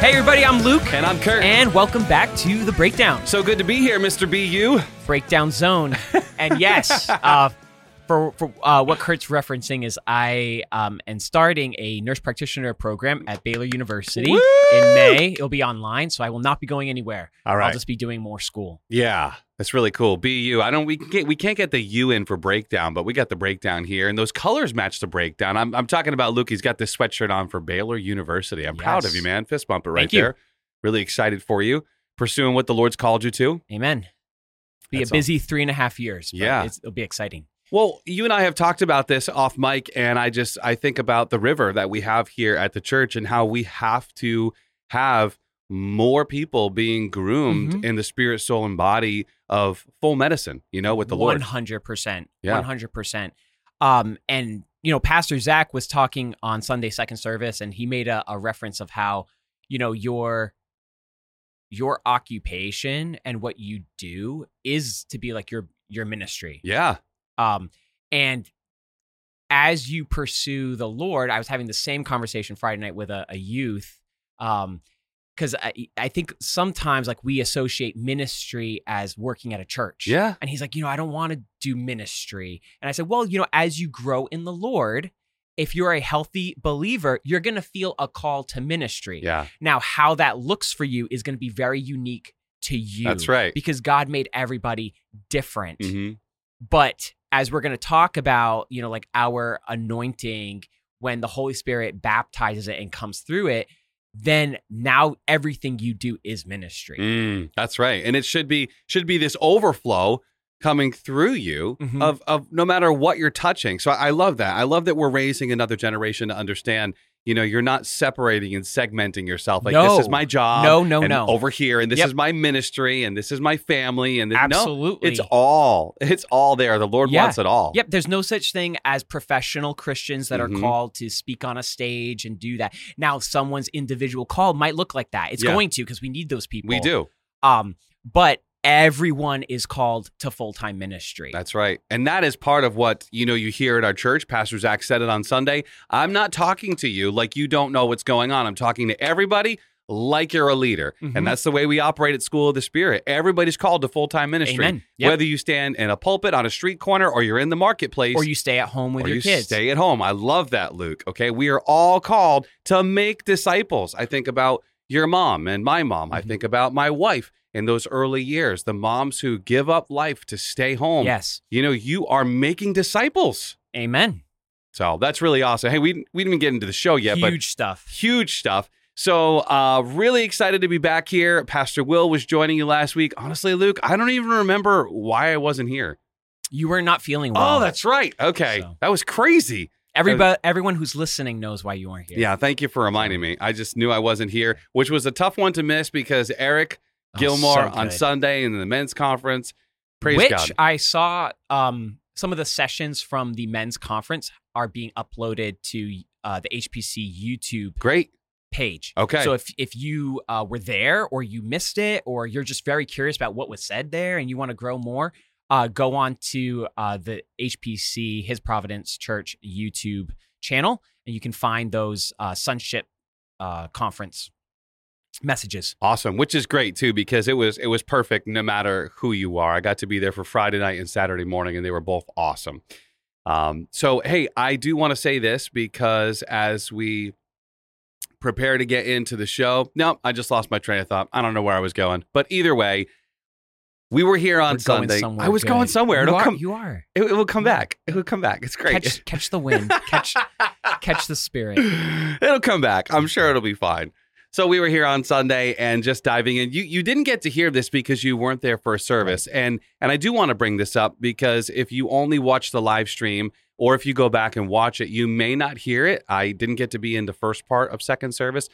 Hey, everybody, I'm Luke. And I'm Kurt. And welcome back to the Breakdown, so good to be here, Mr. BU. Breakdown Zone. and yes, uh, for, for uh, what Kurt's referencing is I um, am starting a nurse practitioner program at Baylor University Woo! in May. It'll be online, so I will not be going anywhere. All right. I'll just be doing more school. Yeah, that's really cool. BU. I don't. We get, we can't get the U in for breakdown, but we got the breakdown here, and those colors match the breakdown. I'm I'm talking about Luke. He's got this sweatshirt on for Baylor University. I'm proud of you, man. Fist bump it right Thank you. there. Really excited for you pursuing what the Lord's called you to. Amen. Be That's a busy three and a half years. Yeah. it'll be exciting. Well, you and I have talked about this off mic, and I just I think about the river that we have here at the church and how we have to have more people being groomed Mhm. in the spirit, soul, and body of full medicine. You know, with the One Lord. hundred percent. Yeah. One hundred percent. Um, and you know, Pastor Zach was talking on Sunday second service, and he made a, a reference of how you know your your occupation and what you do is to be like your your ministry. Yeah. Um, and as you pursue the Lord, I was having the same conversation Friday night with a, a youth. Um, because I, I think sometimes like we associate ministry as working at a church. Yeah. And he's like, you know, I don't want to do ministry. And I said, well, you know, as you grow in the Lord, if you're a healthy believer, you're going to feel a call to ministry. Yeah. Now, how that looks for you is going to be very unique to you. That's right. Because God made everybody different. hmm But as we're going to talk about, you know, like our anointing when the Holy Spirit baptizes it and comes through it, then now everything you do is ministry. Mm, that's right. And it should be should be this overflow coming through you Mhm. of of no matter what you're touching. So I, I love that. I love that we're raising another generation to understand. You know, you're not separating and segmenting yourself. Like No. this is my job. No, no, and no. Over here, and this Yep. is my ministry, and this is my family, and this, no, Absolutely. it's all it's all there. The Lord Yeah. wants it all. Yep, there's no such thing as professional Christians that Mhm. are called to speak on a stage and do that. Now, someone's individual call might look like that. It's Yeah. going to because we need those people. We do. Um, but everyone is called to full time ministry. That's right. And that is part of what, you know, you hear at our church. Pastor Zach said it on Sunday. I'm not talking to you like you don't know what's going on. I'm talking to everybody like you're a leader. Mhm. And that's the way we operate at School of the Spirit. Everybody's called to full time ministry. Yep. Whether you stand in a pulpit on a street corner or you're in the marketplace or you stay at home with your you kids. stay at home. I love that, Luke. Okay. We are all called to make disciples. I think about your mom and my mom. I Mhm. think about my wife in those early years, the moms who give up life to stay home yes. you know, you are making disciples. Amen. So that's really awesome. Hey, we, we didn't even get into the show yet, but Huge stuff. huge stuff. So, uh, really excited to be back here. Pastor Will was joining you last week. Honestly, Luke, I don't even remember why I wasn't here. You were not feeling well. Oh, that's right. Okay. So- That was crazy. Everybody, everyone who's listening knows why you weren't here. Yeah. Thank you for reminding me. I just knew I wasn't here, which was a tough one to miss because Eric Oh, Gilmore so on. Sunday in the men's conference. Praise Which God. I saw um, some of the sessions from the men's conference are being uploaded to uh, the HPC YouTube Great. page. Okay. So if if you uh, were there or you missed it or you're just very curious about what was said there and you want to grow more, uh, go on to uh, the HPC His Providence Church YouTube channel and you can find those uh, sonship uh, conference messages. Awesome, which is great too because it was it was perfect no matter who you are. I got to be there for Friday night and Saturday morning, and they were both awesome. Um, so hey, I do want to say this because as we prepare to get into the show, no, I just lost my train of thought. I don't know where I was going, but either way, we were here on We're Sunday. I was good. going somewhere. You It'll are, come. You are. It, it will come back. It will come back. It's great. Catch, catch the wind. Catch, catch the spirit. it'll come back. I'm sure it'll be fine. So we were here on Sunday and just diving in. You you didn't get to hear this because you weren't there for a service. And and I do want to bring this up because if you only watch the live stream or if you go back and watch it, you may not hear it. I didn't get to be in the first part of second service,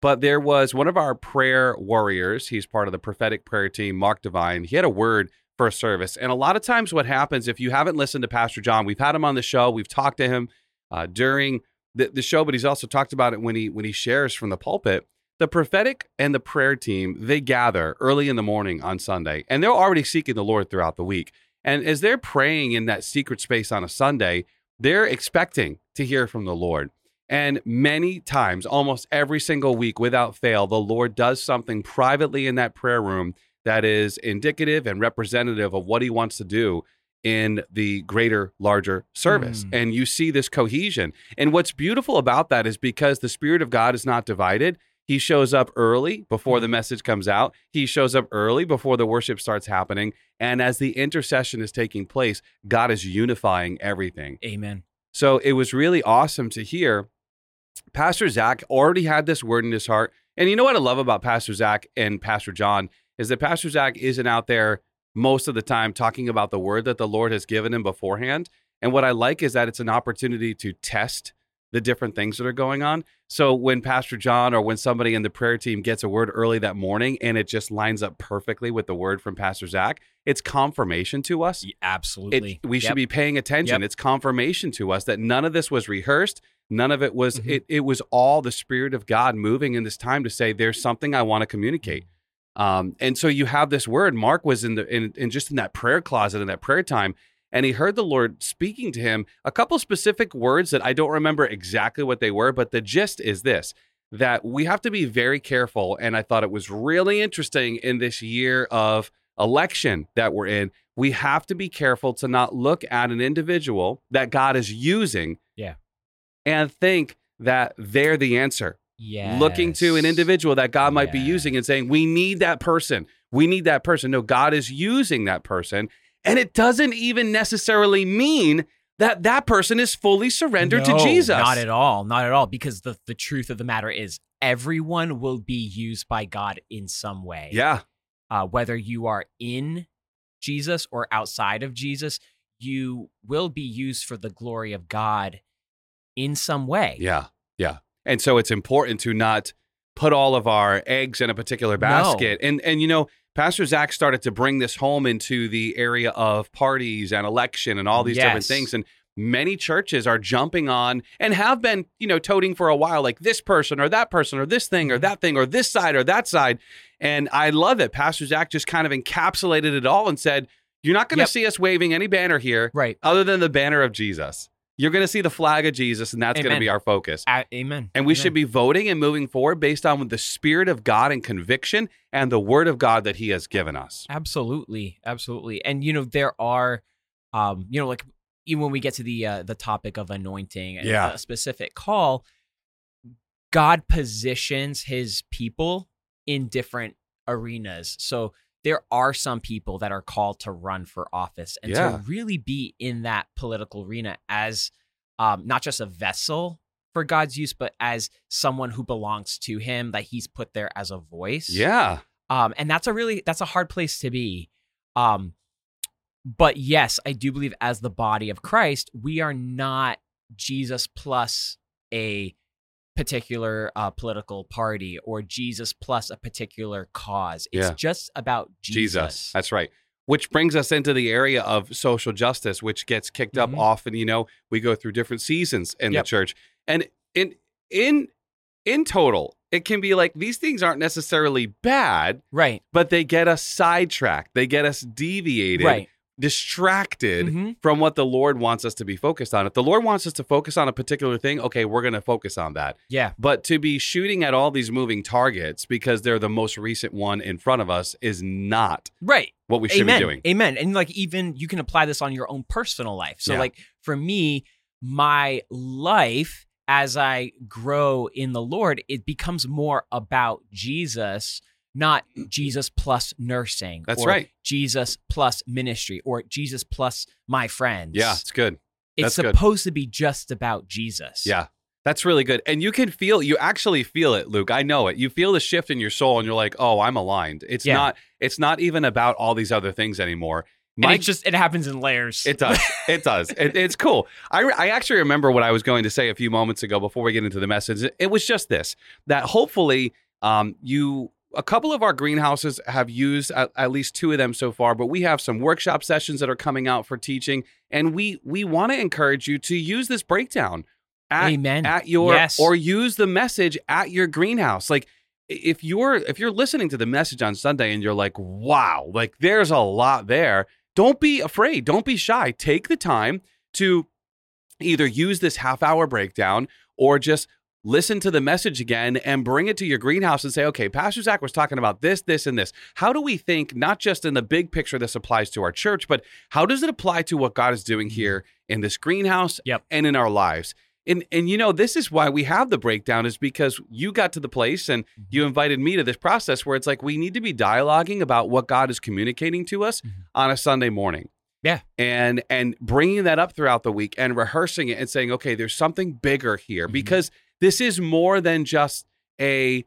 but there was one of our prayer warriors. He's part of the prophetic prayer team, Mark Divine. He had a word for a service. And a lot of times what happens if you haven't listened to Pastor John, we've had him on the show, we've talked to him uh, during the, the show, but he's also talked about it when he when he shares from the pulpit. The prophetic and the prayer team, they gather early in the morning on Sunday, and they're already seeking the Lord throughout the week. And as they're praying in that secret space on a Sunday, they're expecting to hear from the Lord. And many times, almost every single week without fail, the Lord does something privately in that prayer room that is indicative and representative of what he wants to do in the greater, larger service. Mm. And you see this cohesion. And what's beautiful about that is because the Spirit of God is not divided, he shows up early before the mm-hmm. message comes out. He shows up early before the worship starts happening. And as the intercession is taking place, God is unifying everything. Amen. So it was really awesome to hear. Pastor Zach already had this word in his heart. And you know what I love about Pastor Zach and Pastor John is that Pastor Zach isn't out there most of the time talking about the word that the Lord has given him beforehand. And what I like is that it's an opportunity to test the different things that are going on. So when Pastor John or when somebody in the prayer team gets a word early that morning and it just lines up perfectly with the word from Pastor Zach, it's confirmation to us. Y- Absolutely. It, we should be paying attention. Yep. It's confirmation to us that none of this was rehearsed. None of it was. Mhm. It, it was all the Spirit of God moving in this time to say, "There's something I want to communicate." Um, and so you have this word. Mark was in the in, in just in that prayer closet in that prayer time, and he heard the Lord speaking to him a couple specific words that I don't remember exactly what they were, but the gist is this: that we have to be very careful. And I thought it was really interesting in this year of election that we're in. We have to be careful to not look at an individual that God is using, Yeah. and think that they're the answer Yes. looking to an individual that God might be using and saying, We need that person. We need that person. No, God is using that person. And it doesn't even necessarily mean that that person is fully surrendered to No, Jesus. Not at all. Not at all. Because the, the truth of the matter is, everyone will be used by God in some way. Yeah. Uh, whether you are in Jesus or outside of Jesus, you will be used for the glory of God in some way. Yeah. Yeah. And so it's important to not put all of our eggs in a particular basket. And and you know, Pastor Zach started to bring this home into the area of parties and election and all these different things. And many churches are jumping on and have been, you know, toting for a while, like this person or that person or this thing or mm-hmm. that thing or this side or that side. And I love it. Pastor Zach just kind of encapsulated it all and said, You're not going to Yep. see us waving any banner here Right. other than the banner of Jesus. You're going to see the flag of Jesus, and that's going to be our focus. A- amen. And we Amen. should be voting and moving forward based on the Spirit of God and conviction and the Word of God that He has given us. Absolutely, absolutely. And you know there are, um, you know, like even when we get to the uh, the topic of anointing and Yeah. a specific call, God positions His people in different arenas. So there are some people that are called to run for office and Yeah. to really be in that political arena as um, not just a vessel for God's use, but as someone who belongs to Him that He's put there as a voice Yeah. um and that's a really that's a hard place to be um but yes i do believe as the body of christ we are not jesus plus a particular uh, political party or jesus plus a particular cause it's Yeah. just about jesus, Jesus. That's right. Which brings us into the area of social justice, which gets kicked up Mhm. often. You know, we go through different seasons in Yep. the church, and in in in total, it can be like these things aren't necessarily bad, right but they get us sidetracked. They get us deviated, right distracted Mhm. from what the Lord wants us to be focused on. If the Lord wants us to focus on a particular thing, okay, we're going to focus on that. yeah But to be shooting at all these moving targets because they're the most recent one in front of us is not right what we should amen be doing. amen and like even you can apply this on your own personal life so Yeah. like for me my life as i grow in the lord it becomes more about jesus not jesus plus nursing That's or right. jesus plus ministry or jesus plus my friends Yeah, it's good. it's that's good. supposed to be just about jesus Yeah. That's really good. And you can feel, you actually feel it, Luke. I know it. You feel the shift in your soul and you're like, oh, I'm aligned. It's Yeah. not, it's not even about all these other things anymore. and it just it happens in layers It does. It does. It, it's cool. I, I actually remember what I was going to say a few moments ago before we get into the message. It, it was just this that hopefully um, you, a couple of our greenhouses have used at, at least two of them so far, but we have some workshop sessions that are coming out for teaching. And we, we want to encourage you to use this breakdown at, amen at your, Yes. or use the message at your greenhouse. Like, if you're if you're listening to the message on Sunday and you're like, wow, like there's a lot there, don't be afraid. Don't be shy. Take the time to either use this half hour breakdown or just listen to the message again and bring it to your greenhouse and say, okay, Pastor Zach was talking about this, this, and this. How do we think, not just in the big picture this applies to our church, but how does it apply to what God is doing here in this greenhouse Yep. and in our lives? And, and you know, this is why we have the breakdown is because you got to the place and you invited me to this process where it's like we need to be dialoguing about what God is communicating to us Mhm. on a Sunday morning Yeah. and and bringing that up throughout the week and rehearsing it and saying okay there's something bigger here Mhm. because this is more than just a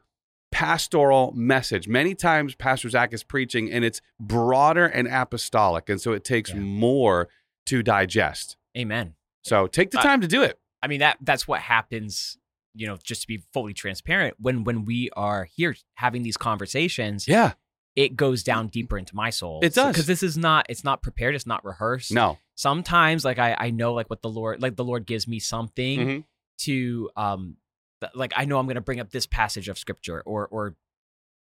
pastoral message many times pastor zach is preaching and it's broader and apostolic and so it takes Yeah. more to digest Amen. so take the time to do it I mean that that's what happens, you know, just to be fully transparent, when when we are here having these conversations, yeah it goes down deeper into my soul. It does. Because this is not it's not prepared, it's not rehearsed. no Sometimes like I I know like what the Lord like the Lord gives me something Mhm. To um like I know I'm gonna bring up this passage of scripture or or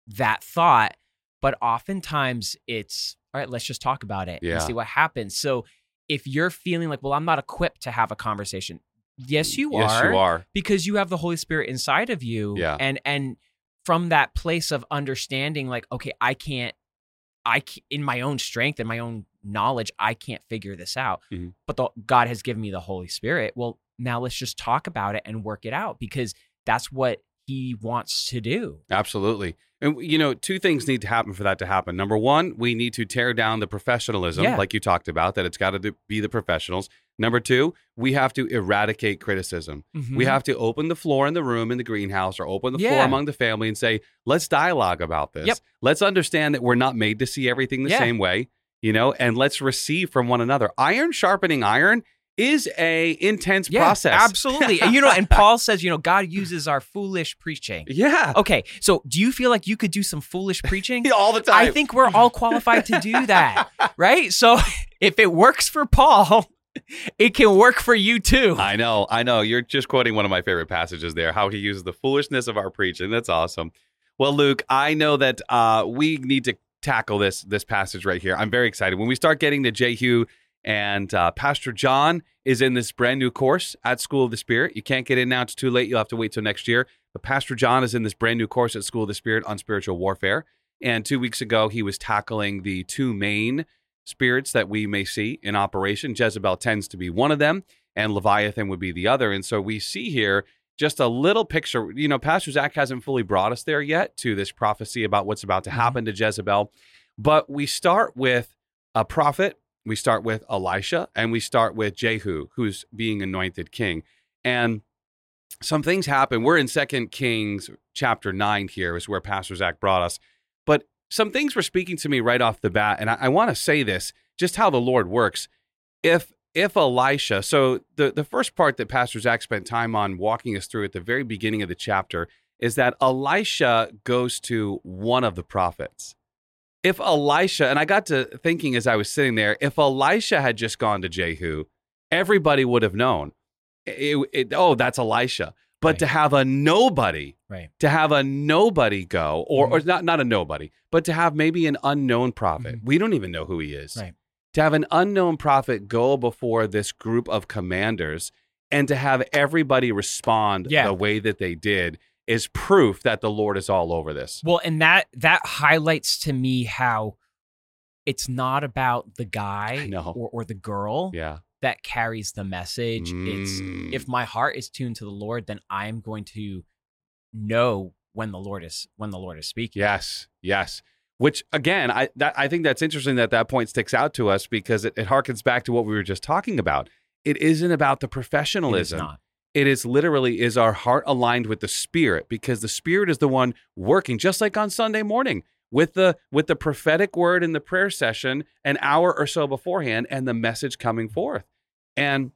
that thought, but oftentimes it's all right, let's just talk about it Yeah. and see what happens. So if you're feeling like, well, I'm not equipped to have a conversation, yes, you yes are you are because you have the Holy Spirit inside of you. Yeah. And and from that place of understanding, like, okay, I can't, I in my own strength and my own knowledge, I can't figure this out. Mhm. But the, God has given me the Holy Spirit. Well, now let's just talk about it and work it out because that's what He wants to do. Absolutely. And you know, two things need to happen for that to happen. Number one, we need to tear down the professionalism, Yeah. like you talked about, that it's got to be the professionals. Number two, we have to eradicate criticism. Mm-hmm. We have to open the floor in the room in the greenhouse or open the floor among the family and say, let's dialogue about this. Yep. Let's understand that we're not made to see everything the Yeah. same way, you know, and let's receive from one another. Iron sharpening iron is a intense yeah, process. Absolutely. and you know, and Paul says, you know, God uses our foolish preaching. Yeah. Okay, so do you feel like you could do some foolish preaching? All the time. I think we're all qualified to do that, right? So if it works for Paul, it can work for you too. I know, I know. You're just quoting one of my favorite passages there, how he uses the foolishness of our preaching. That's awesome. Well, Luke, I know that uh, we need to tackle this this passage right here. I'm very excited. When we start getting to Jehu and uh, Pastor John is in this brand new course at School of the Spirit. You can't get in now; it's too late. You'll have to wait till next year. But Pastor John is in this brand new course at School of the Spirit on spiritual warfare. And two weeks ago, he was tackling the two main spirits that we may see in operation. Jezebel tends to be one of them, and Leviathan would be the other. And so we see here just a little picture. You know, Pastor Zach hasn't fully brought us there yet to this prophecy about what's about to Mhm. happen to Jezebel. But we start with a prophet, we start with Elisha, and we start with Jehu, who's being anointed king. And some things happen. We're in Second Kings chapter nine here, is where Pastor Zach brought us. But some things were speaking to me right off the bat, and I, I want to say this, just how the Lord works. If if Elisha, so the, the first part that Pastor Zach spent time on walking us through at the very beginning of the chapter is that Elisha goes to one of the prophets. If Elisha, and I got to thinking as I was sitting there, if Elisha had just gone to Jehu, everybody would have known. It- it- oh, that's Elisha. But Right. to have a nobody Right. to have a nobody go, or, or Mhm. not not a nobody, but to have maybe an unknown prophet. Mhm. We don't even know who he is. Right. To have an unknown prophet go before this group of commanders and to have everybody respond Yeah. the way that they did is proof that the Lord is all over this. Well, and that that highlights to me how it's not about the guy or, or the girl Yeah. that carries the message. It's Mm. if my heart is tuned to the Lord, then I am going to know when the Lord is when the Lord is speaking. Yes, yes. Which again, I that, I think that's interesting that that point sticks out to us because it, it harkens back to what we were just talking about. It isn't about the It is professionalism. not. It is literally is our heart aligned with the spirit because the spirit is the one working just like on sunday morning with the with the prophetic word in the prayer session an hour or so beforehand and the message coming forth. And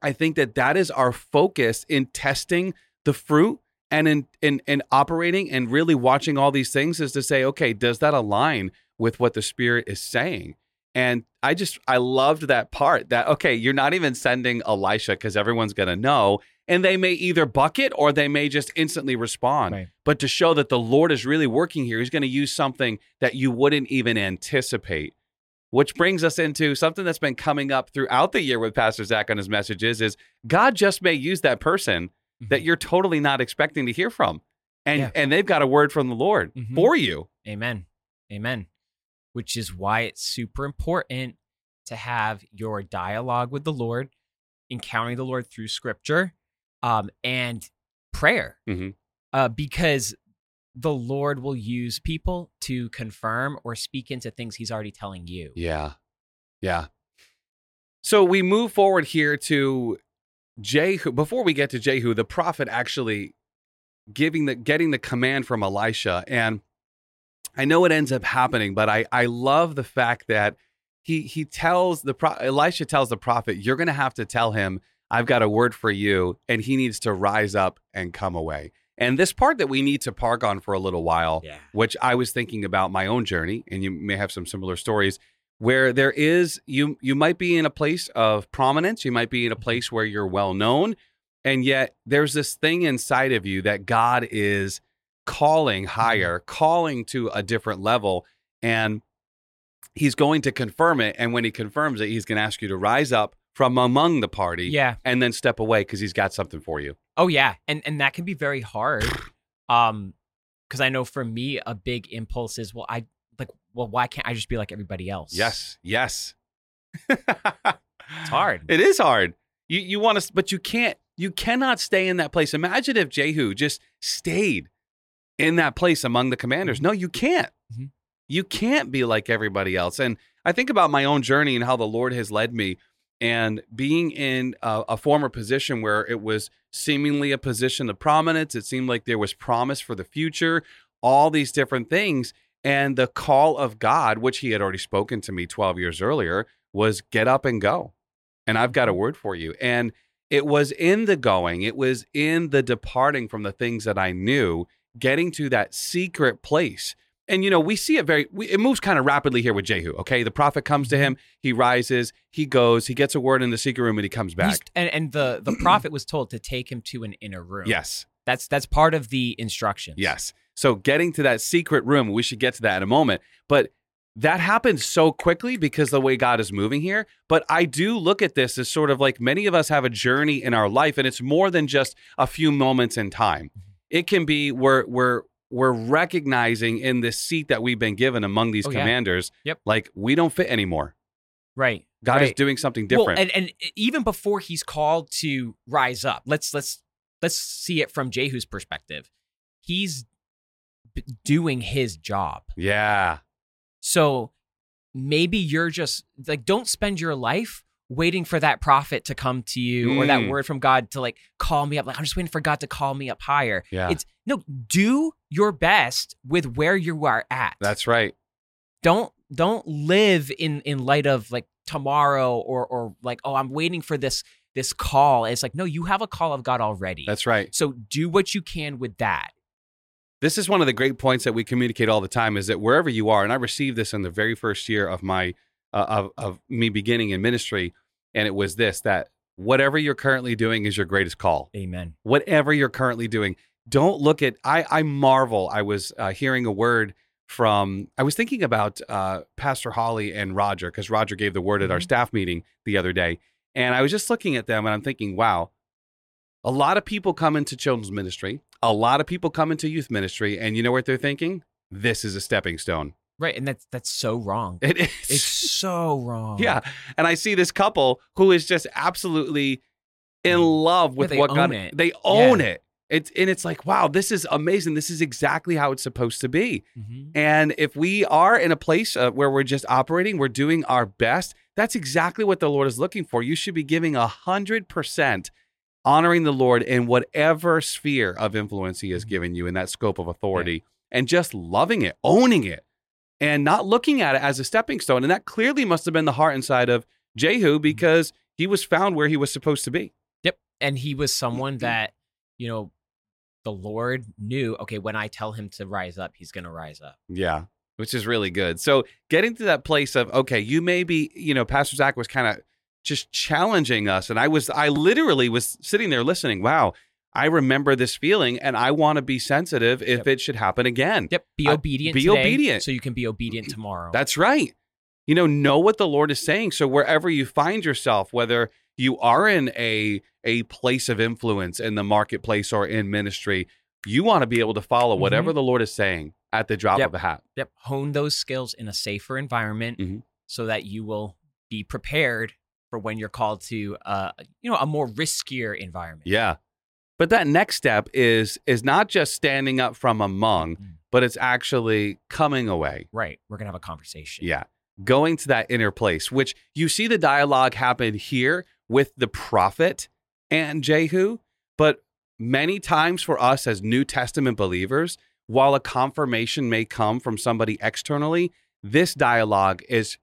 i think that that is our focus in testing the fruit and in in, in operating and really watching all these things is to say okay does that align with what the spirit is saying and I just I loved that part that okay, you're not even sending Elisha because everyone's gonna know, and they may either bucket or they may just instantly respond. Right. But to show that the Lord is really working here, He's gonna use something that you wouldn't even anticipate which brings us into something that's been coming up throughout the year with Pastor Zach on his messages is God just may use that person that you're totally not expecting to hear from. And Yeah. and they've got a word from the Lord Mhm. for you. Amen. Amen. Which is why it's super important to have your dialogue with the Lord, encountering the Lord through scripture, um, and prayer. Mhm. Uh, because the Lord will use people to confirm or speak into things he's already telling you. Yeah. Yeah. So we move forward here to Jehu. Before we get to Jehu, the prophet actually giving the getting the command from Elisha. And I know it ends up happening, but I, I love the fact that he he tells the pro, Elisha tells the prophet, You're gonna have to tell him, I've got a word for you, and he needs to rise up and come away. And this part that we need to park on for a little while Yeah. which I was thinking about my own journey, and you may have some similar stories where there is you you might be in a place of prominence, you might be in a mm-hmm. place where you're well known, and yet there's this thing inside of you that God is calling higher, calling to a different level, and he's going to confirm it. And when he confirms it, he's going to ask you to rise up from among the party Yeah. and then step away because he's got something for you. Oh yeah, and and that can be very hard. Um, because I know for me, a big impulse is, well, I like, well, why can't I just be like everybody else? Yes, yes. it's hard. It is hard. You you want to, but you can't. You cannot stay in that place. Imagine if Jehu just stayed in that place among the commanders. No, you can't. Mhm. You can't be like everybody else. And I think about my own journey and how the Lord has led me, and being in a, a former position where it was seemingly a position of prominence. It seemed like there was promise for the future. All these different things, and the call of God, which He had already spoken to me 12 years earlier, was get up and go and I've got a word for you. And it was in the going, it was in the departing from the things that I knew, getting to that secret place. And you know, we see it very we, it moves kind of rapidly here with Jehu, okay? The prophet comes to mm-hmm. him, he rises, he goes, he gets a word in the secret room and he comes He's- back. and and the the prophet was told to take him to an inner room. Yes. that's that's part of the instructions. Yes. So getting to that secret room, we should get to that in a moment. But that happens so quickly because the way God is moving here. But I do look at this as sort of like many of us have a journey in our life, and it's more than just a few moments in time. Mm-hmm. It can be we're we're we're recognizing in this seat that we've been given among these Oh, yeah. commanders, Yep. like we don't fit anymore. right. God is doing something different. Well, and and even before he's called to rise up, let's let's let's see it from Jehu's perspective. He's b- doing his job. yeah. So maybe you're just like, don't spend your life waiting for that prophet to come to you or that Mm. word from God to like call me up. Like, I'm just waiting for God to call me up higher. Yeah. It's no, do your best with where you are at. That's right. don't don't live in in light of like tomorrow or or like, oh, I'm waiting for this this call. It's like, no, you have a call of God already. That's right. so do what you can with that. This is one of the great points that we communicate all the time is that wherever you are, and I received this in the very first year of my uh, of of me beginning in ministry, and it was this that whatever you're currently doing is your greatest call. Amen. Whatever you're currently doing, don't look at. I I marvel. I was uh, hearing a word from. I was thinking about uh, Pastor Holly and Roger because Roger gave the word at our Mhm. staff meeting the other day, and I was just looking at them and I'm thinking, wow. A lot of people come into children's ministry. A lot of people come into youth ministry, and you know what they're thinking? This is a stepping stone. Right. And that's that's so wrong. It is. It's so wrong. yeah. And I see this couple who is just absolutely in love with they what own God. it. They own it. It's and it's like, wow, this is amazing. This is exactly how it's supposed to be. Mhm. And if we are in a place uh, where we're just operating, we're doing our best. That's exactly what the Lord is looking for. You should be giving a hundred percent, honoring the Lord in whatever sphere of influence He has given you in that scope of authority, and just loving it, owning it, and not looking at it as a stepping stone. And that clearly must have been the heart inside of Jehu because he was found where he was supposed to be. Yep. And he was someone Mm-hmm. that, you know, the Lord knew, okay, when I tell him to rise up, he's going to rise up. Yeah, which is really good. So getting to that place of okay, you may be, you know, Pastor Zach was kind of just challenging us, and I was, I literally was sitting there listening. Wow, I remember this feeling, and I want to be sensitive if Yep. it should happen again. Yep. Be I- obedient be today obedient. so you can be obedient tomorrow. That's right. you know, know what the Lord is saying. So wherever you find yourself, whether you are in a a place of influence in the marketplace or in ministry, you want to be able to follow whatever the Lord is saying at the drop Yep. of a hat. Yep. Hone those skills in a safer environment Mhm. so that you will be prepared for when you're called to uh you know a more riskier environment. Yeah. But that next step is is not just standing up from among, Mm. but it's actually coming away. Right. We're gonna have a conversation. Yeah. Going to that inner place, which you see the dialogue happen here with the prophet and Jehu, but many times for us as New Testament believers, while a confirmation may come from somebody externally, this dialogue is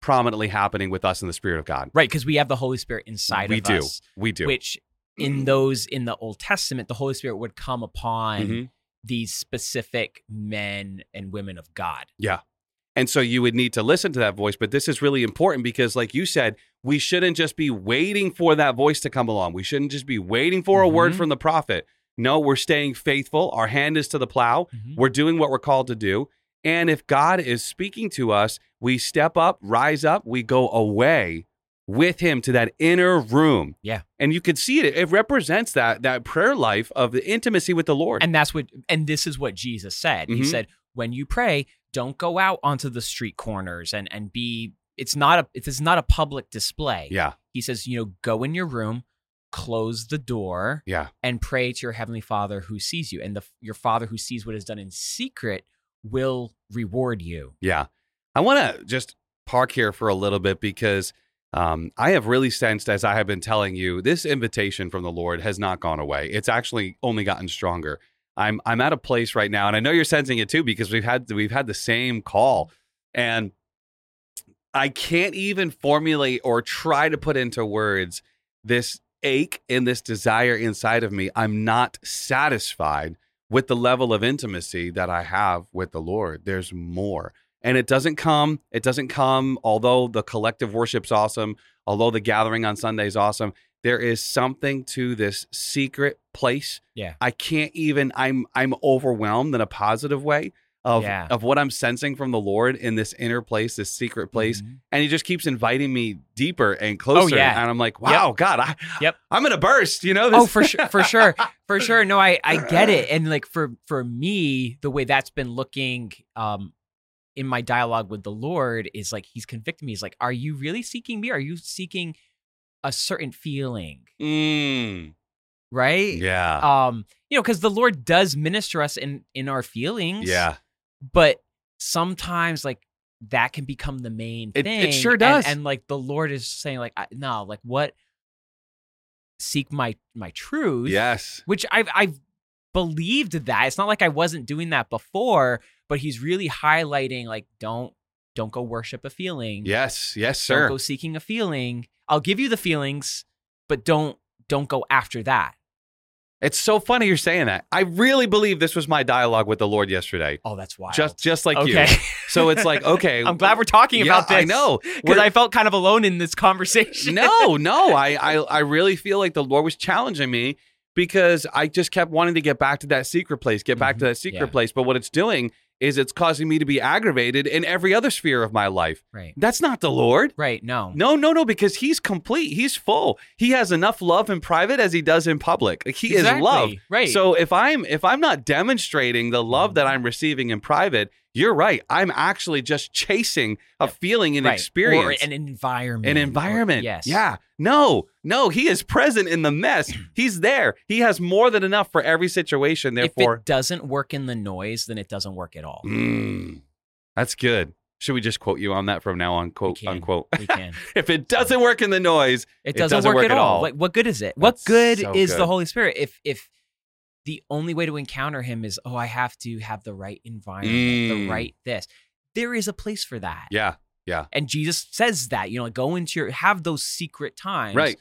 prominently happening with us in the Spirit of God. Right, because we have the Holy Spirit inside we of do. us. We do. We do. Which in those in the Old Testament, the Holy Spirit would come upon Mhm. these specific men and women of God. Yeah. And so you would need to listen to that voice. But this is really important because, like you said, we shouldn't just be waiting for that voice to come along. We shouldn't just be waiting for a word Mhm. from the prophet. No, we're staying faithful. Our hand is to the plow. We're doing what we're called to do. And if God is speaking to us, we step up, rise up, we go away with him to that inner room. Yeah. And you could see it. It represents that that prayer life of the intimacy with the Lord. And that's what and this is what Jesus said. He Mhm. said, when you pray, don't go out onto the street corners and and be it's not a it's not a public display. yeah. He says, you know, go in your room, close the door, Yeah. and pray to your heavenly Father who sees you. And the your Father who sees what is done in secret will reward you. Yeah. I want to just park here for a little bit because um, I have really sensed, as I have been telling you, this invitation from the Lord has not gone away. It's actually only gotten stronger. I'm I'm at a place right now, and I know you're sensing it too because we've had we've had the same call, and I can't even formulate or try to put into words this ache and this desire inside of me. I'm not satisfied with the level of intimacy that I have with the Lord. There's more. And it doesn't come, it doesn't come, although the collective worship's awesome, although the gathering on Sunday is awesome, there is something to this secret place. Yeah. I can't even, I'm I'm overwhelmed in a positive way of Yeah. of what I'm sensing from the Lord in this inner place, this secret place. Mhm. And he just keeps inviting me deeper and closer. Oh, yeah. And I'm like, wow, God, I, Yep. I'm gonna burst, you know? Oh, for sure, for sure, for sure. No, I I get it. And like for for me, the way that's been looking um in my dialogue with the Lord is like he's convicting me. He's like, are you really seeking me? Are you seeking a certain feeling? Mm, Right? yeah. Um, you know, because the Lord does minister us in in our feelings. yeah. But sometimes like that can become the main It- it sure does. And, like the Lord is saying, like, no, like what seek my my truth Yes. which I've I've believed that. It's not like I wasn't doing that before, but he's really highlighting like don't don't go worship a feeling. Yes. Yes, Don't sir. go seeking a feeling. I'll give you the feelings, but don't don't go after that. It's so funny you're saying that. I really believe this was my dialogue with the Lord yesterday. Oh, that's wild. Just just like okay. you. So it's like, okay. I'm glad we're talking yeah, about this. I know. Because I felt kind of alone in this conversation. no, no. I, I I really feel like the Lord was challenging me because I just kept wanting to get back to that secret place, get back to Mhm. that secret Yeah. place. But what it's doing is it's causing me to be aggravated in every other sphere of my life. Right. That's not the Lord. Right. No. No, no, no, because he's complete. He's full. He has enough love in private as he does in public. Like, he Exactly. is love. Right. So if I'm if I'm not demonstrating the love that I'm receiving in private, you're right. I'm actually just chasing a feeling and right. experience. Or an environment. an or- environment. yes. Yeah. No, no, he is present in the mess. He's there. He has more than enough for every situation. If Therefore, it doesn't work in the noise, then it doesn't work at all. Mm, that's good. Should we just quote you on that from now on? Quote can. unquote. We can. if it doesn't work in the noise, It It doesn't, doesn't work, work at at all. all. Like, what good is it? What That's good so is good. the Holy Spirit if if the only way to encounter Him is oh I have to have the right environment, Mm. the right this. There is a place for that, yeah, Yeah. and Jesus says that you know like, go into your have those secret times, right.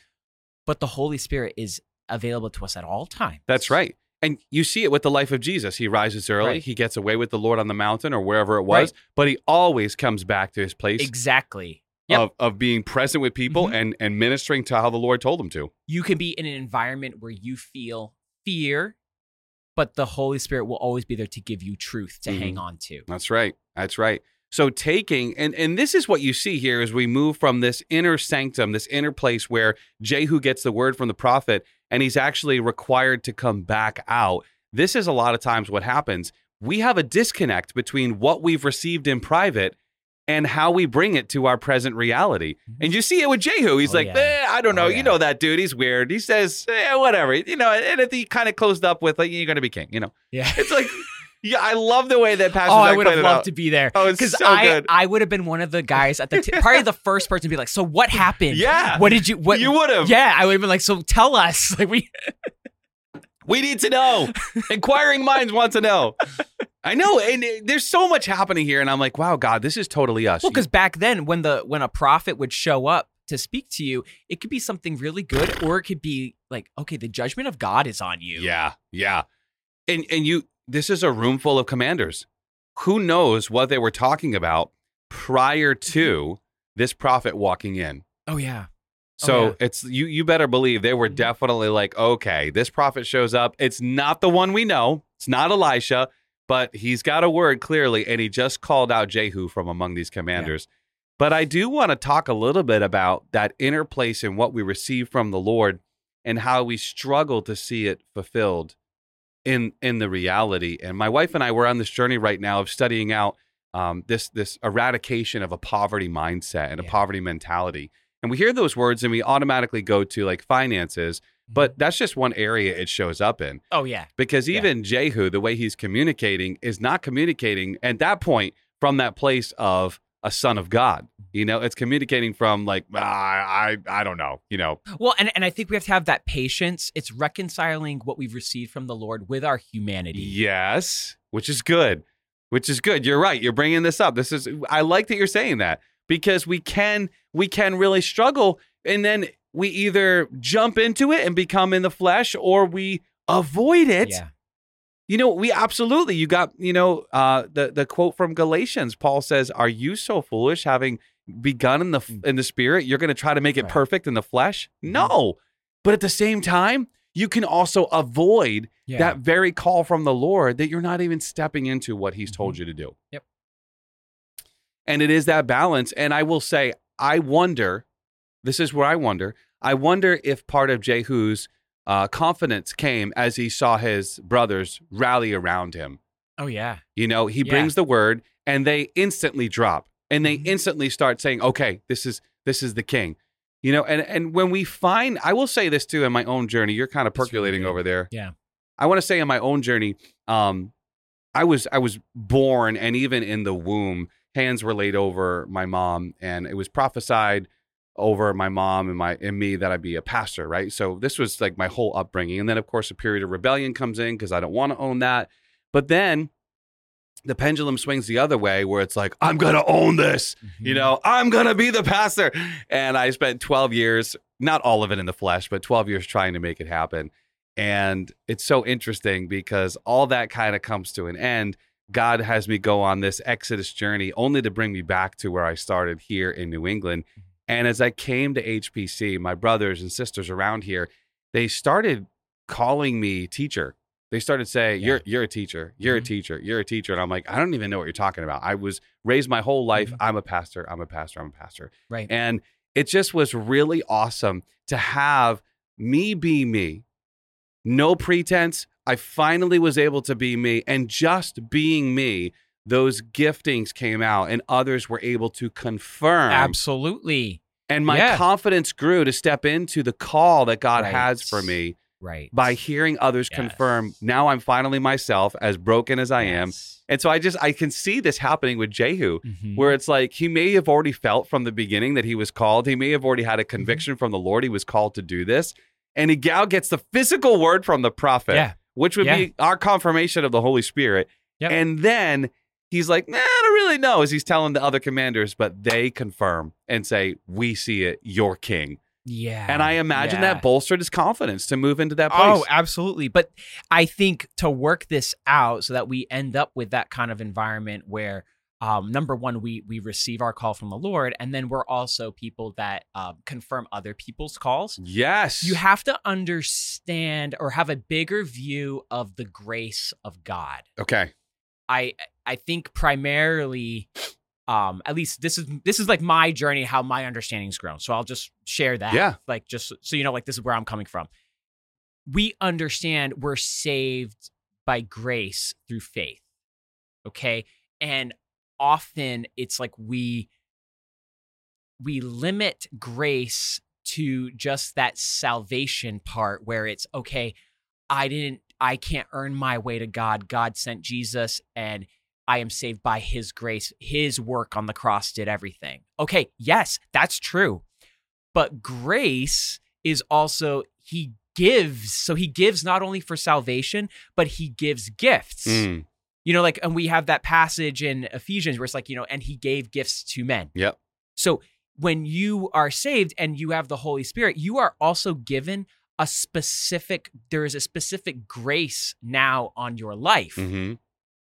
But the Holy Spirit is available to us at all times. That's right. And you see it with the life of Jesus. He rises early, Right. he gets away with the Lord on the mountain or wherever it was, Right. but he always comes back to his place Exactly. Yep. of, of being present with people Mhm. and, and ministering to how the Lord told him to. you can be in an environment where you feel fear, but the Holy Spirit will always be there to give you truth to Mhm. hang on to. That's right. That's right. So taking and and this is what you see here as we move from this inner sanctum, this inner place where Jehu gets the word from the prophet and he's actually required to come back out. This is a lot of times what happens. We have a disconnect between what we've received in private and how we bring it to our present reality. And you see it with Jehu. He's Oh, like, yeah. eh, I don't know. Oh, You know that dude. He's weird. He says, eh, whatever. You know, and if he kind of closed up with, like, you're going to be king, you know. Yeah. It's like, yeah, I love the way that Pastor Oh, I would have loved to be there. Oh, it's Because so I, good. I would have been one of the guys at the t- probably the first person to be like, "So what happened? Yeah. what did you? What you would have. Yeah, I would have been like, "So tell us." Like we, We need to know. Inquiring minds want to know. I know, and uh, there's so much happening here, and I'm like, wow, God, this is totally us. well, because back then, when the when a prophet would show up to speak to you, it could be something really good, or it could be like, okay, the judgment of God is on you. yeah, yeah, and and you, this is a room full of commanders. Who knows what they were talking about prior to this prophet walking in? Oh yeah. Oh, So yeah. it's you. You better believe they were Mhm. definitely like, okay, this prophet shows up. It's not the one we know. It's not Elisha, but he's got a word clearly, and he just called out Jehu from among these commanders. But I do want to talk a little bit about that inner place and what we receive from the Lord, and how we struggle to see it fulfilled in in the reality. And my wife and I were on this journey right now of studying out um, this this eradication of a poverty mindset and a Yeah. poverty mentality. And we hear those words and we automatically go to like finances, but that's just one area it shows up in. Oh yeah. Because Yeah. even Jehu, the way he's communicating, is not communicating at that point from that place of a son of God. You know, it's communicating from like, ah, I, I don't know, you know, Well, and, and I think we have to have that patience. It's reconciling what we've received from the Lord with our humanity. Yes, which is good. Which is good. You're right. You're bringing this up. This is I like that you're saying that because we can we can really struggle and then we either jump into it and become in the flesh or we avoid it. Yeah. You know, we absolutely you got, you know, uh the the quote from Galatians, Paul says, "Are you so foolish having begun in the in the spirit, you're going to try to make it Right. perfect in the flesh?" Mhm. No. But at the same time, you can also avoid Yeah. that very call from the Lord that you're not even stepping into what He's told you to do. Mm-hmm. Yep. And it is that balance. And I will say, I wonder, this is where I wonder, I wonder if part of Jehu's uh, confidence came as he saw his brothers rally around him. oh yeah. You know, he Yeah. brings the word and they instantly drop and they Mhm. instantly start saying, okay, this is, this is the king. You know, and, and when we find, I will say this too in my own journey, you're kind of really percolating over there. Yeah. I want to say in my own journey, um, I was I was born and even in the womb, hands were laid over my mom, and it was prophesied over my mom and my and me that I'd be a pastor, right? So this was like my whole upbringing, and then of course a period of rebellion comes in because I don't want to own that, but then the pendulum swings the other way where it's like I'm gonna own this, Mm-hmm. you know, I'm gonna be the pastor, and I spent 12 years, not all of it in the flesh, but 12 years trying to make it happen. And it's so interesting because all that kind of comes to an end. God has me go on this Exodus journey only to bring me back to where I started here in New England. And as I came to HPC, my brothers and sisters around here, they started calling me teacher. They started saying, Yeah. "You're you're a teacher. You're Mhm. a teacher. You're a teacher." And I'm like, "I don't even know what you're talking about. I was raised my whole life. Mhm. I'm a pastor. I'm a pastor. I'm a pastor." Right. And it just was really awesome to have me be me. No pretense. I finally was able to be me. And just being me, those giftings came out and others were able to confirm. Absolutely. And my confidence grew to step into the call that God Right. has for me Right. by hearing others Yes. confirm. Now I'm finally myself, as broken as I am. And so I just, I can see this happening with Jehu Mhm. where it's like he may have already felt from the beginning that he was called. He may have already had a Mm-hmm. conviction from the Lord he was called to do this. And he now gets the physical word from the prophet, Yeah. which would Yeah. be our confirmation of the Holy Spirit. Yep. And then he's like, nah, I don't really know, as he's telling the other commanders, but they confirm and say, We see it, you're king. Yeah. And I imagine yeah. that bolstered his confidence to move into that place. Oh, absolutely. But I think to work this out so that we end up with that kind of environment where um, number one, we we receive our call from the Lord, and then we're also people that um, confirm other people's calls. yes. You have to understand or have a bigger view of the grace of God. okay. I I think primarily um at least this is this is like my journey how my understanding's grown. So i'll just share that Yeah. like just so you know like this is where i'm coming from. We understand we're saved by grace through faith okay? And often it's like we we limit grace to just that salvation part where it's okay i didn't i can't earn my way to god. God sent jesus and i am saved by his grace. His work on the cross did everything. Okay yes that's true. But grace is also he gives so he gives not only for salvation but he gives gifts. Mm, you know like and we have that passage in ephesians where it's like you know and he gave gifts to men. Yep. so when you are saved and you have the holy spirit you are also given a specific there is a specific grace now on your life mhm.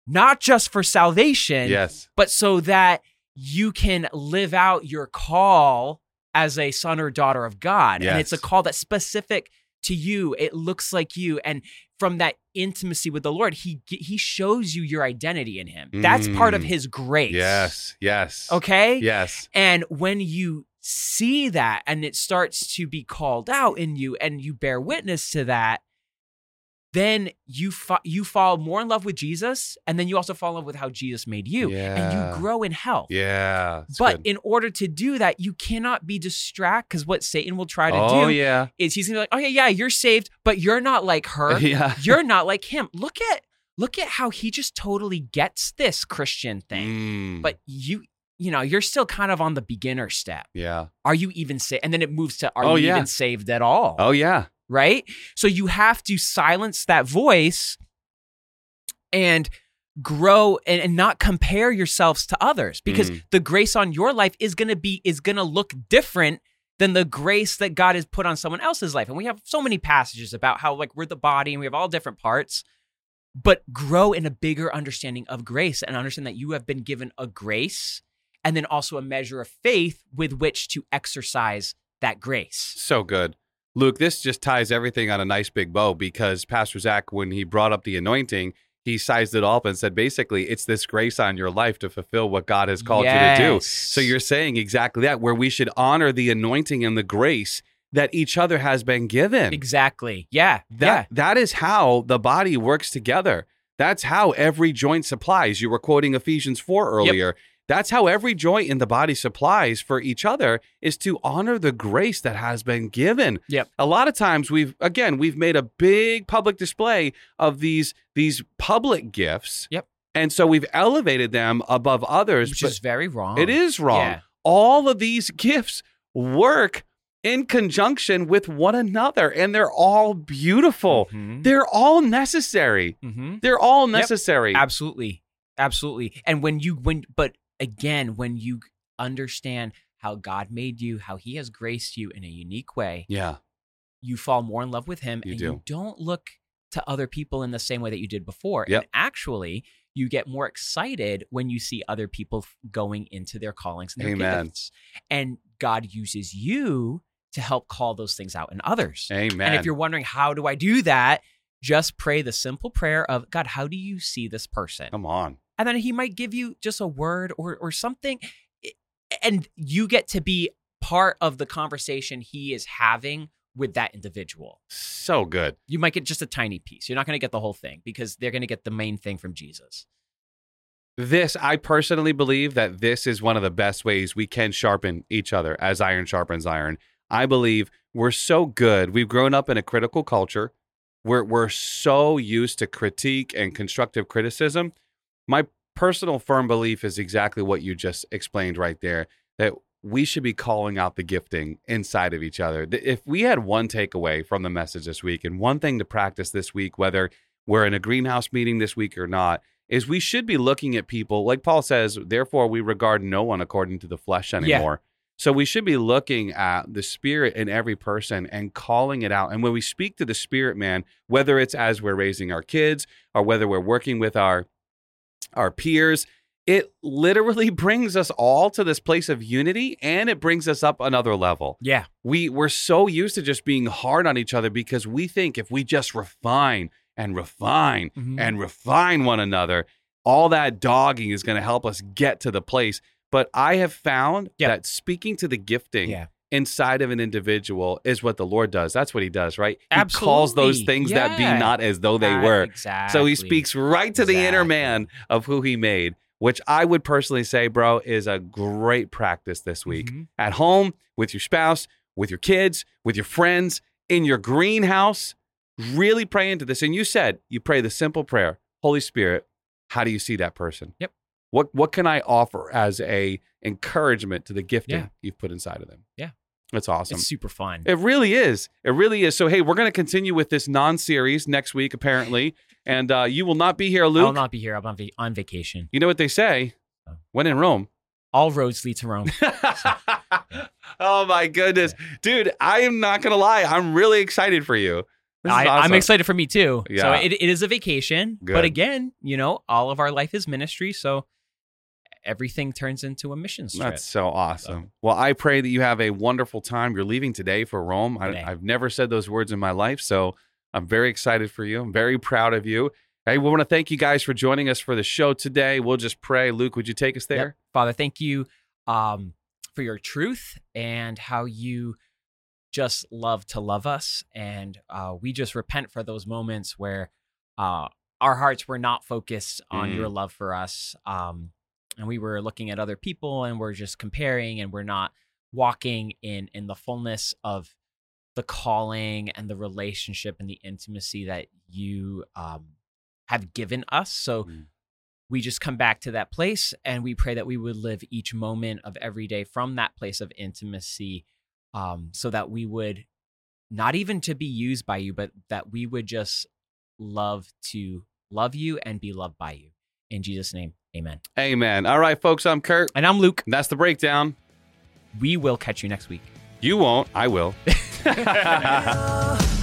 not just for salvation Yes. but so that you can live out your call as a son or daughter of God. And it's a call that's specific to you. It looks like you. And from that intimacy with the Lord, he he shows you your identity in him. That's part of Mm. his grace. Yes. Yes. Okay? Yes. And when you see that and it starts to be called out in you and you bear witness to that, then you fa- you fall more in love with Jesus and then you also fall in love with how Jesus made you and you grow in health. Yeah. But good. in order to do that, you cannot be distracted because what Satan will try to oh do yeah. is he's gonna be like, okay, yeah, you're saved, but you're not like her. Yeah. You're not like him. Look at look at how he just totally gets this Christian thing. Mm, But you, you know, you're still kind of on the beginner step. yeah. Are you even saved? And then it moves to, are Oh, you yeah. even saved at all? Oh yeah. right? So you have to silence that voice and grow and, and not compare yourselves to others because Mhm. the grace on your life is going to be is going to look different than the grace that God has put on someone else's life. And we have so many passages about how like we're the body and we have all different parts. But grow in a bigger understanding of grace and understand that you have been given a grace and then also a measure of faith with which to exercise that grace. So good. Luke, this just ties everything on a nice big bow because Pastor Zach, when he brought up the anointing, he sized it up and said basically it's this grace on your life to fulfill what God has called you to do. So you're saying exactly that, where we should honor the anointing and the grace that each other has been given. Exactly. Yeah. That yeah. that is how the body works together. That's how every joint supplies. You were quoting Ephesians 4 earlier. That's how every joint in the body supplies for each other is to honor the grace that has been given. Yep. A lot of times we've again, we've made a big public display of these these public gifts. Yep. And so we've elevated them above others, Which is very wrong. it is wrong. Yeah. All of these gifts work in conjunction with one another and they're all beautiful. Mhm. They're all necessary. Mhm. They're all Yep. necessary. Absolutely. Absolutely. And when you when but again, when you understand how God made you, how he has graced you in a unique way, yeah. you fall more in love with him You and do. you don't look to other people in the same way that you did before. Yep. And actually, you get more excited when you see other people going into their callings and their Amen. gifts. And God uses you to help call those things out in others. Amen. And if you're wondering, how do I do that? Just pray the simple prayer of God, how do you see this person? Come on. And then he might give you just a word or or something. Eh, and you get to be part of the conversation he is having with that individual. So good. You might get just a tiny piece. You're not going to get the whole thing because they're going to get the main thing from Jesus. This, I personally believe that this is one of the best ways we can sharpen each other as iron sharpens iron. I believe we're so good. We've grown up in a critical culture. We're, we're so used to critique and constructive criticism. My personal firm belief is exactly what you just explained right there that we should be calling out the gifting inside of each other. If we had one takeaway from the message this week and one thing to practice this week, whether we're in a greenhouse meeting this week or not, is we should be looking at people, like Paul says, therefore we regard no one according to the flesh anymore. So we should be looking at the spirit in every person and calling it out. And when we speak to the spirit man, whether it's as we're raising our kids or whether we're working with our our peers, it literally brings us all to this place of unity and it brings us up another level. Yeah. We we're so used to just being hard on each other because we think if we just refine and refine Mhm. and refine one another, all that dogging is going to help us get to the place. but I have found Yeah. that speaking to the gifting Yeah. Inside of an individual is what the Lord does. That's what he does, right? He calls those things that be not as though they Ah, were. Exactly. So he speaks right to the inner man of who he made, which I would personally say, bro, is a great practice this week. Mhm. At home, with your spouse, with your kids, with your friends, in your greenhouse. Really pray into this. And you said you pray the simple prayer Holy Spirit, how do you see that person? Yep. What what can I offer as a encouragement to the gifting Yeah. you've put inside of them? Yeah. That's awesome. It's super fun. It really is. It really is. So, hey, we're going to continue with this non-series next week, apparently, and uh, you will not be here, Luke. I'll not be here. I'm on, va- on vacation. You know what they say? When in Rome. All roads lead to Rome. oh my goodness, dude! I am not going to lie. I'm really excited for you. I, I'm awesome. excited for me too. So Yeah. it, it is a vacation, Good. but again, you know, all of our life is ministry, so everything turns into a mission trip. That's so awesome. Well, I pray that you have a wonderful time. You're leaving today for Rome. I. I've never said those words in my life, so I'm very excited for you. I'm very proud of you. Hey, we want to thank you guys for joining us for the show today. We'll just pray. Luke, would you take us Yep. there? Father, thank you um, for your truth and how you just love to love us. And uh, we just repent for those moments where uh, our hearts were not focused on Mm. your love for us. Um, and we were looking at other people and we're just comparing and we're not walking in in the fullness of the calling and the relationship and the intimacy that you um, have given us. So Mm. we just come back to that place and we pray that we would live each moment of every day from that place of intimacy um, so that we would not even to be used by you but that we would just love to love you and be loved by you in jesus name amen Amen. All right, folks, I'm Kurt. and i'm luke That's the breakdown. we will catch you next week You won't. I will.